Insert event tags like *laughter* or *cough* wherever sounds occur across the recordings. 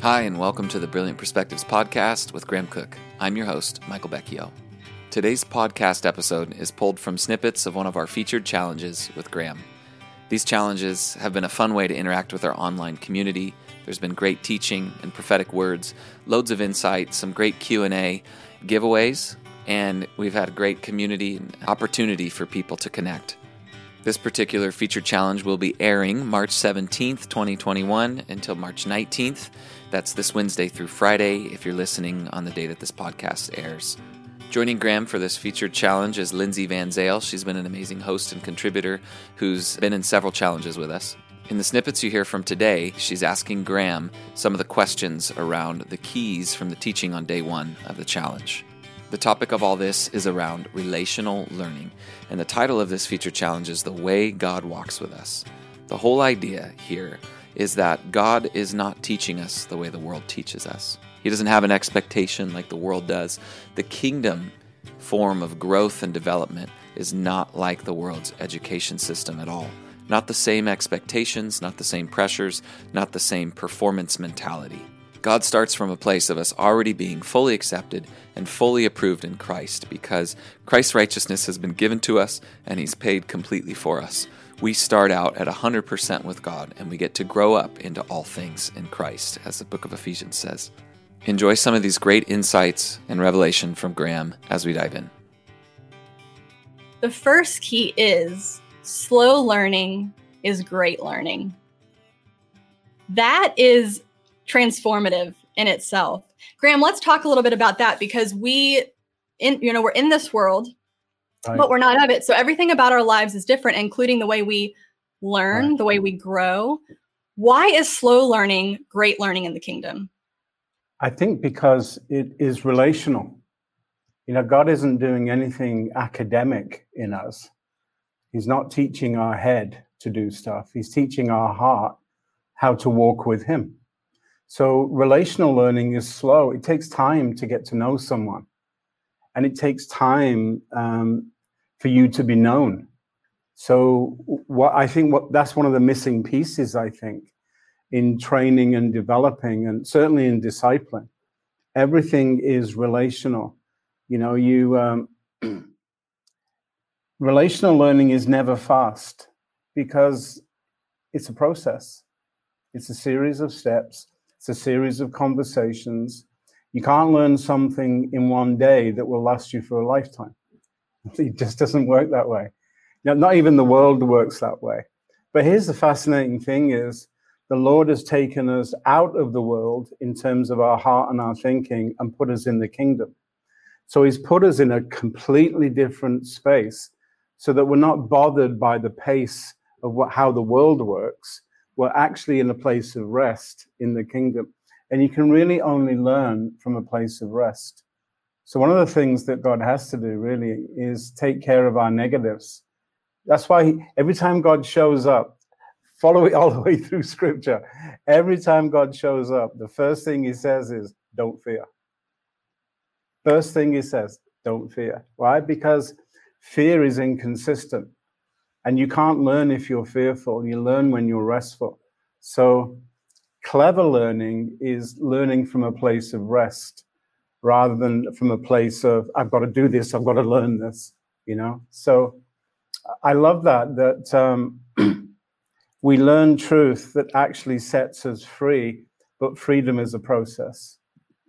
Hi, and welcome to the Brilliant Perspectives podcast with Graham Cooke. I'm your host, Michael Becchio. Today's podcast episode is pulled from snippets of one of our featured challenges with Graham. These challenges have been a fun way to interact with our online community. There's been great teaching and prophetic words, loads of insight, some great Q&A, giveaways, and we've had a great community and opportunity for people to connect. This particular feature challenge will be airing March 17th, 2021 until March 19th. That's this Wednesday through Friday if you're listening on the day that this podcast airs. Joining Graham for this featured challenge is Lindsay Van Zale. She's been an amazing host and contributor who's been in several challenges with us. In the snippets you hear from today, she's asking Graham some of the questions around the keys from the teaching on day one of the challenge. The topic of all this is around relational learning, and the title of this feature challenge is The Way God Walks with Us. The whole idea here is that God is not teaching us the way the world teaches us. He doesn't have an expectation like the world does. The kingdom form of growth and development is not like the world's education system at all. Not the same expectations, not the same pressures, not the same performance mentality. God starts from a place of us already being fully accepted and fully approved in Christ because Christ's righteousness has been given to us and He's paid completely for us. We start out at 100% with God and we get to grow up into all things in Christ, as the book of Ephesians says. Enjoy some of these great insights and revelation from Graham as we dive in. The first key is slow learning is great learning. That is transformative in itself. Graham, let's talk a little bit about that because we in you know we're in this world right. but we're not of it. So everything about our lives is different including the way we learn, right. the way we grow. Why is slow learning great learning in the kingdom? I think because it is relational. You know, God isn't doing anything academic in us. He's not teaching our head to do stuff. He's teaching our heart how to walk with him. So relational learning is slow. It takes time to get to know someone, and it takes time um, for you to be known. So what I think what that's one of the missing pieces. I think in training and developing, and certainly in discipling, everything is relational. You know, you um, *clears throat* relational learning is never fast because it's a process. It's a series of steps it's a series of conversations. You can't learn something in one day that will last you for a lifetime. *laughs* It just doesn't work that way. Now, not even the world works that way. But here's the fascinating thing is the Lord has taken us out of the world in terms of our heart and our thinking and put us in the kingdom. So he's put us in a completely different space so that we're not bothered by the pace of what, how the world works we're actually in a place of rest in the kingdom. And you can really only learn from a place of rest. So, one of the things that God has to do really is take care of our negatives. That's why he, every time God shows up, follow it all the way through scripture. Every time God shows up, the first thing he says is, Don't fear. First thing he says, Don't fear. Why? Because fear is inconsistent. And you can't learn if you're fearful. You learn when you're restful. So, clever learning is learning from a place of rest rather than from a place of, I've got to do this, I've got to learn this, you know? So, I love that, that um, *clears throat* we learn truth that actually sets us free, but freedom is a process.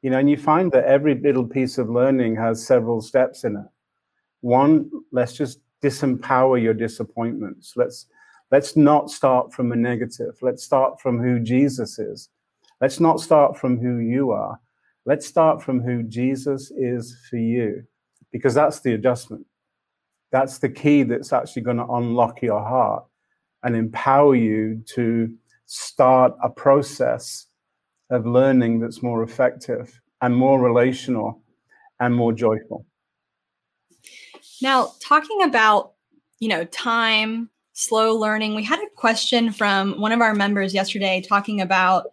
You know, and you find that every little piece of learning has several steps in it. One, let's just disempower your disappointments. Let's let's not start from a negative. Let's start from who Jesus is. Let's not start from who you are. Let's start from who Jesus is for you, because that's the adjustment. That's the key that's actually going to unlock your heart and empower you to start a process of learning that's more effective and more relational and more joyful. Now, talking about, you know, time, slow learning, we had a question from one of our members yesterday talking about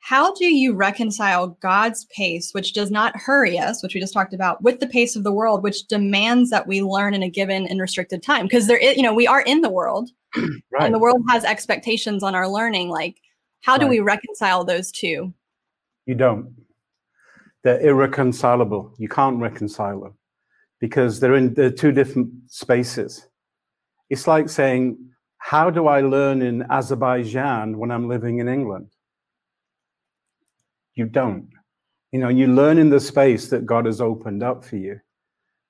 how do you reconcile God's pace, which does not hurry us, which we just talked about, with the pace of the world, which demands that we learn in a given and restricted time? Because there is, you know, we are in the world right. *clears throat* and the world has expectations on our learning. Like, how do we reconcile those two? You don't. They're irreconcilable. You can't reconcile them because they're in they're two different spaces. It's like saying, How do I learn in Azerbaijan when I'm living in England? You don't. You know, you learn in the space that God has opened up for you.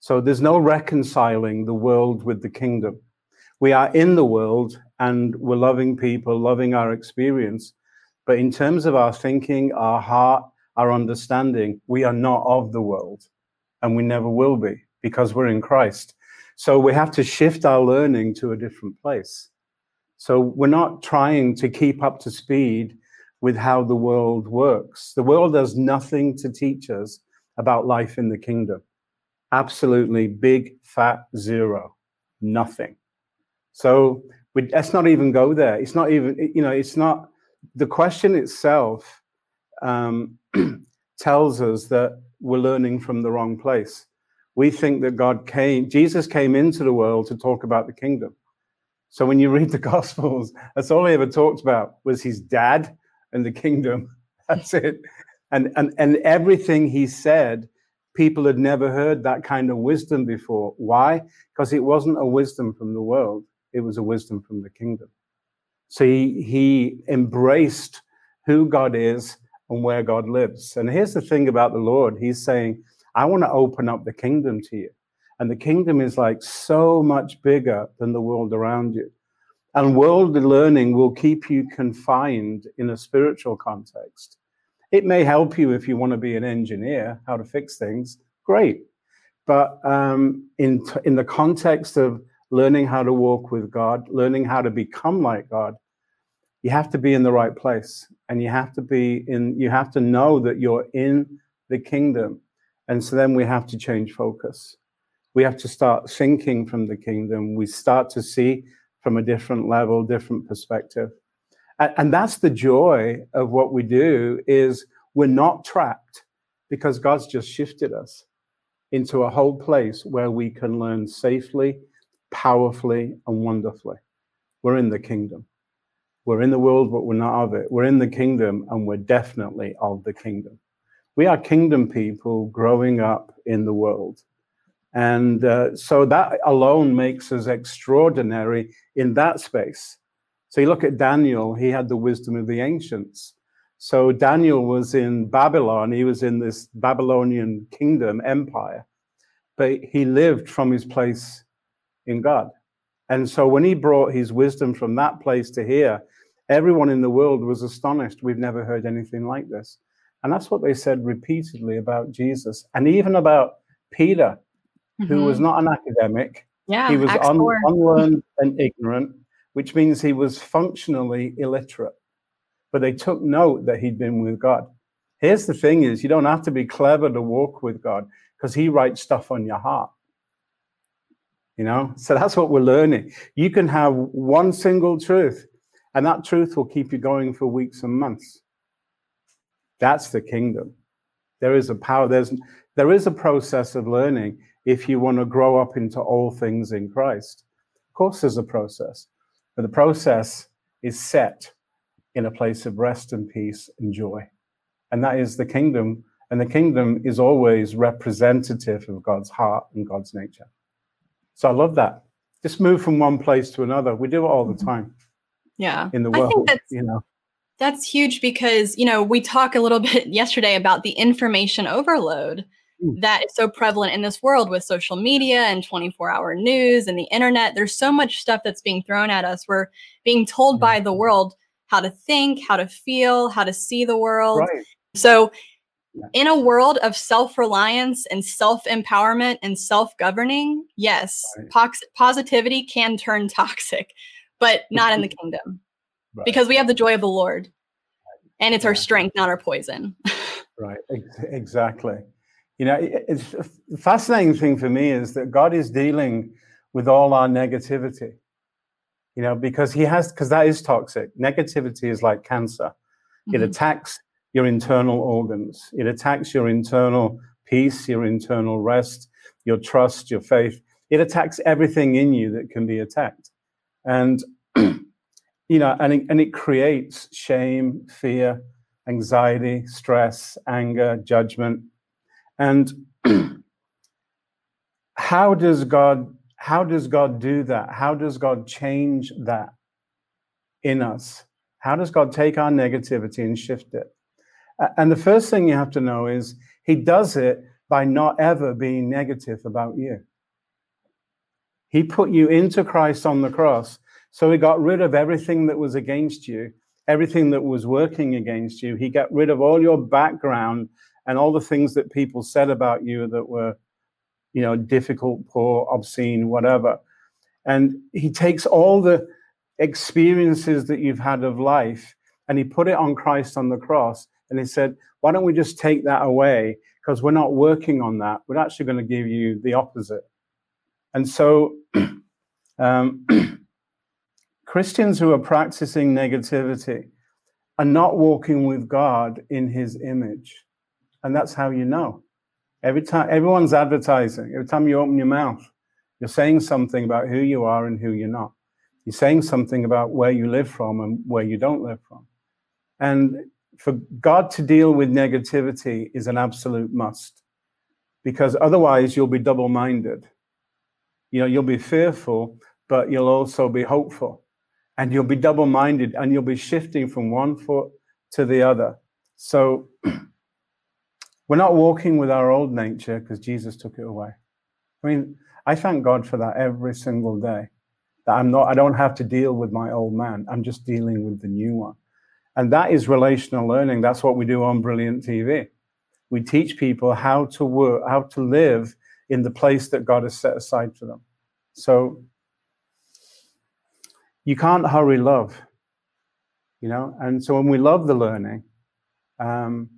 So there's no reconciling the world with the kingdom. We are in the world and we're loving people, loving our experience. But in terms of our thinking, our heart, our understanding, we are not of the world and we never will be because we're in Christ. So we have to shift our learning to a different place. So we're not trying to keep up to speed with how the world works. The world has nothing to teach us about life in the kingdom. Absolutely big, fat zero. Nothing. So we, let's not even go there. It's not even, you know, it's not, the question itself um, *clears throat* tells us that we're learning from the wrong place. We think that God came, Jesus came into the world to talk about the kingdom. So when you read the *laughs* Gospels, that's all he ever talked about was his dad and the kingdom. *laughs* That's it. And, and, and everything he said, people had never heard that kind of wisdom before. Why? Because it wasn't a wisdom from the world, it was a wisdom from the kingdom. So he, he embraced who God is and where God lives. And here's the thing about the Lord He's saying, I want to open up the kingdom to you. And the kingdom is like so much bigger than the world around you. And worldly learning will keep you confined in a spiritual context. It may help you if you want to be an engineer, how to fix things, great. But um, in, in the context of learning how to walk with God, learning how to become like God, you have to be in the right place and you have to be in you have to know that you're in the kingdom and so then we have to change focus we have to start thinking from the kingdom we start to see from a different level, different perspective. And, and that's the joy of what we do is we're not trapped because God's just shifted us into a whole place where we can learn safely, powerfully, and wonderfully. We're in the kingdom. We're in the world, but we're not of it. We're in the kingdom, and we're definitely of the kingdom. We are kingdom people growing up in the world. And uh, so that alone makes us extraordinary in that space. So you look at Daniel, he had the wisdom of the ancients. So Daniel was in Babylon, he was in this Babylonian kingdom, empire, but he lived from his place in God. And so when he brought his wisdom from that place to here, everyone in the world was astonished. We've never heard anything like this. And that's what they said repeatedly about Jesus and even about Peter mm-hmm. who was not an academic. Yeah, he was un- unlearned and ignorant, which means he was functionally illiterate. But they took note that he'd been with God. Here's the thing is you don't have to be clever to walk with God because he writes stuff on your heart. You know, so that's what we're learning. You can have one single truth, and that truth will keep you going for weeks and months. That's the kingdom. There is a power. There's there is a process of learning if you want to grow up into all things in Christ. Of course, there's a process, but the process is set in a place of rest and peace and joy. And that is the kingdom. And the kingdom is always representative of God's heart and God's nature. So I love that. Just move from one place to another. We do it all the mm-hmm. time. Yeah. In the world, you know. That's huge because, you know, we talked a little *laughs* bit yesterday about the information overload Mm. that is so prevalent in this world with social media and 24 hour news and the internet. There's so much stuff that's being thrown at us. We're being told by the world how to think, how to feel, how to see the world. Right. So, in a world of self reliance and self empowerment and self governing, yes, right. pox- positivity can turn *laughs* toxic, but not in the *laughs* kingdom right. because we have the joy of the Lord and it's our strength, not our poison. *laughs* right, exactly. You know, it's the fascinating thing for me is that God is dealing with all our negativity. You know, because He has, because that is toxic. Negativity is like cancer. Mm-hmm. It attacks your internal organs. It attacks your internal peace, your internal rest, your trust, your faith. It attacks everything in you that can be attacked. And, *clears throat* you know, and it, and it creates shame, fear, anxiety, stress, anger, judgment. And *clears throat* how does God how does God do that? How does God change that in us? How does God take our negativity and shift it? And the first thing you have to know is he does it by not ever being negative about you. He put you into Christ on the cross. So he got rid of everything that was against you, everything that was working against you. He got rid of all your background and all the things that people said about you that were, you know, difficult, poor, obscene, whatever. And he takes all the experiences that you've had of life and he put it on Christ on the cross. And he said, why don't we just take that away? Because we're not working on that. We're actually going to give you the opposite. And so, *clears throat* um, *clears throat* Christians who are practicing negativity are not walking with God in his image. And that's how you know. Every time everyone's advertising, every time you open your mouth, you're saying something about who you are and who you're not. You're saying something about where you live from and where you don't live from. And for God to deal with negativity is an absolute must because otherwise you'll be double minded. You know, you'll be fearful, but you'll also be hopeful. And you'll be double minded and you'll be shifting from one foot to the other. So *clears throat* we're not walking with our old nature because Jesus took it away. I mean, I thank God for that every single day that I'm not, I don't have to deal with my old man. I'm just dealing with the new one. And that is relational learning. That's what we do on Brilliant TV. We teach people how to work, how to live in the place that God has set aside for them. So you can't hurry love, you know. And so when we love the learning, um,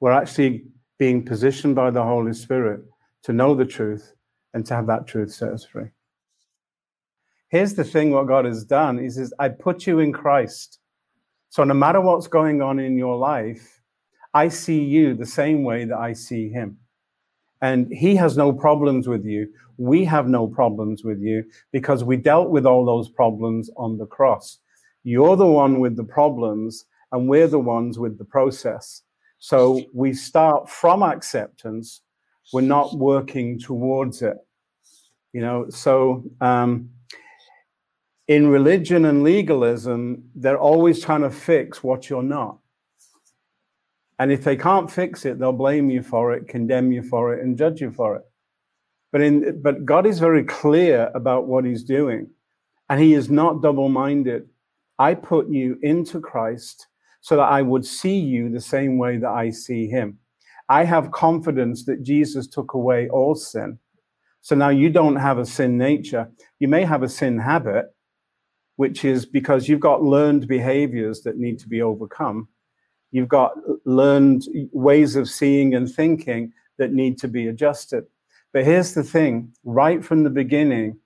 we're actually being positioned by the Holy Spirit to know the truth and to have that truth set us free. Here's the thing what God has done He says, I put you in Christ. So no matter what's going on in your life, I see you the same way that I see him. And he has no problems with you. We have no problems with you because we dealt with all those problems on the cross. You're the one with the problems, and we're the ones with the process. So we start from acceptance. We're not working towards it. You know, so um, in religion and legalism, they're always trying to fix what you're not. And if they can't fix it, they'll blame you for it, condemn you for it, and judge you for it. But in but God is very clear about what he's doing. And he is not double-minded. I put you into Christ so that I would see you the same way that I see him. I have confidence that Jesus took away all sin. So now you don't have a sin nature. You may have a sin habit, which is because you've got learned behaviors that need to be overcome. You've got learned ways of seeing and thinking that need to be adjusted. But here's the thing right from the beginning,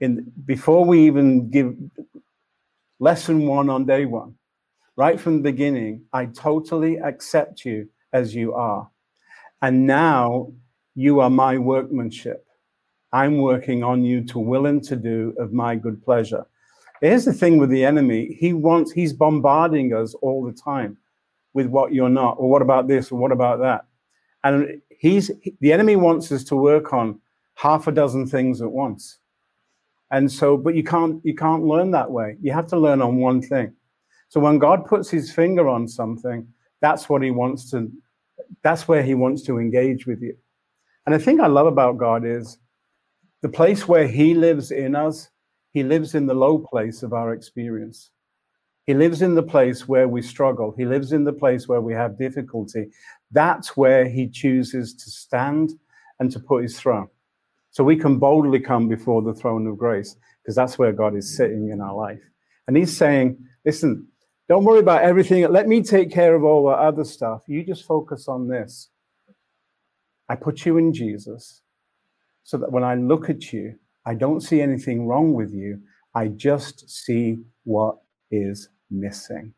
in, before we even give lesson one on day one, right from the beginning, I totally accept you as you are. And now you are my workmanship. I'm working on you to will and to do of my good pleasure. Here's the thing with the enemy he wants, he's bombarding us all the time with what you're not, or what about this, or what about that. And he's the enemy wants us to work on half a dozen things at once. And so, but you can't you can't learn that way. You have to learn on one thing. So when God puts his finger on something, that's what he wants to that's where he wants to engage with you. And the thing I love about God is the place where he lives in us he lives in the low place of our experience. He lives in the place where we struggle. He lives in the place where we have difficulty. That's where he chooses to stand and to put his throne. So we can boldly come before the throne of grace because that's where God is sitting in our life. And he's saying, listen, don't worry about everything. Let me take care of all the other stuff. You just focus on this. I put you in Jesus so that when I look at you, I don't see anything wrong with you. I just see what is missing.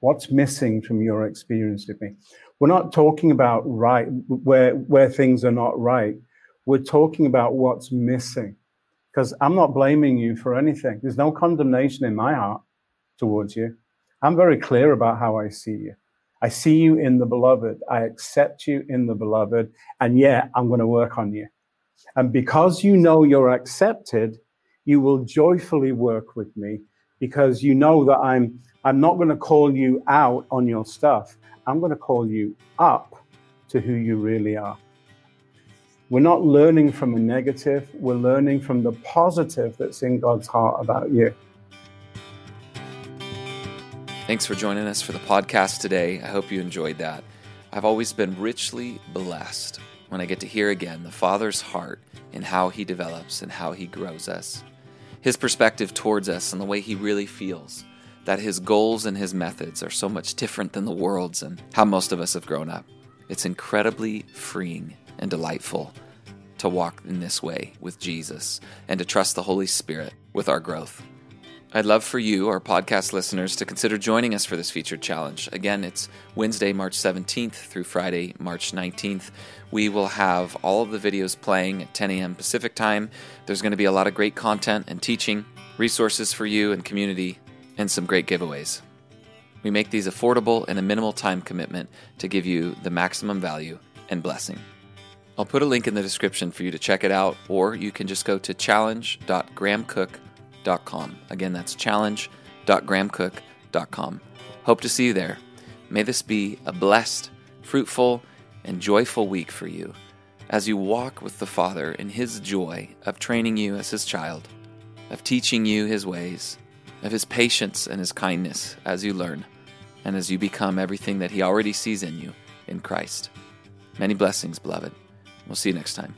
What's missing from your experience with me? We're not talking about right where where things are not right. We're talking about what's missing. Because I'm not blaming you for anything. There's no condemnation in my heart towards you. I'm very clear about how I see you. I see you in the beloved. I accept you in the beloved. And yeah, I'm going to work on you. And because you know you're accepted, you will joyfully work with me because you know that I'm I'm not going to call you out on your stuff. I'm going to call you up to who you really are. We're not learning from a negative, we're learning from the positive that's in God's heart about you. Thanks for joining us for the podcast today. I hope you enjoyed that. I've always been richly blessed when I get to hear again the Father's heart and how He develops and how He grows us. His perspective towards us and the way He really feels, that His goals and His methods are so much different than the world's and how most of us have grown up. It's incredibly freeing and delightful to walk in this way with Jesus and to trust the Holy Spirit with our growth. I'd love for you, our podcast listeners, to consider joining us for this featured challenge. Again, it's Wednesday, March 17th through Friday, March 19th. We will have all of the videos playing at 10 a.m. Pacific time. There's going to be a lot of great content and teaching, resources for you and community, and some great giveaways. We make these affordable and a minimal time commitment to give you the maximum value and blessing. I'll put a link in the description for you to check it out, or you can just go to challenge.grahamcooke.com. Again, that's challenge.grahamcooke.com. Hope to see you there. May this be a blessed, fruitful, and joyful week for you as you walk with the Father in His joy of training you as His child, of teaching you His ways, of His patience and His kindness as you learn, and as you become everything that He already sees in you in Christ. Many blessings, beloved. We'll see you next time.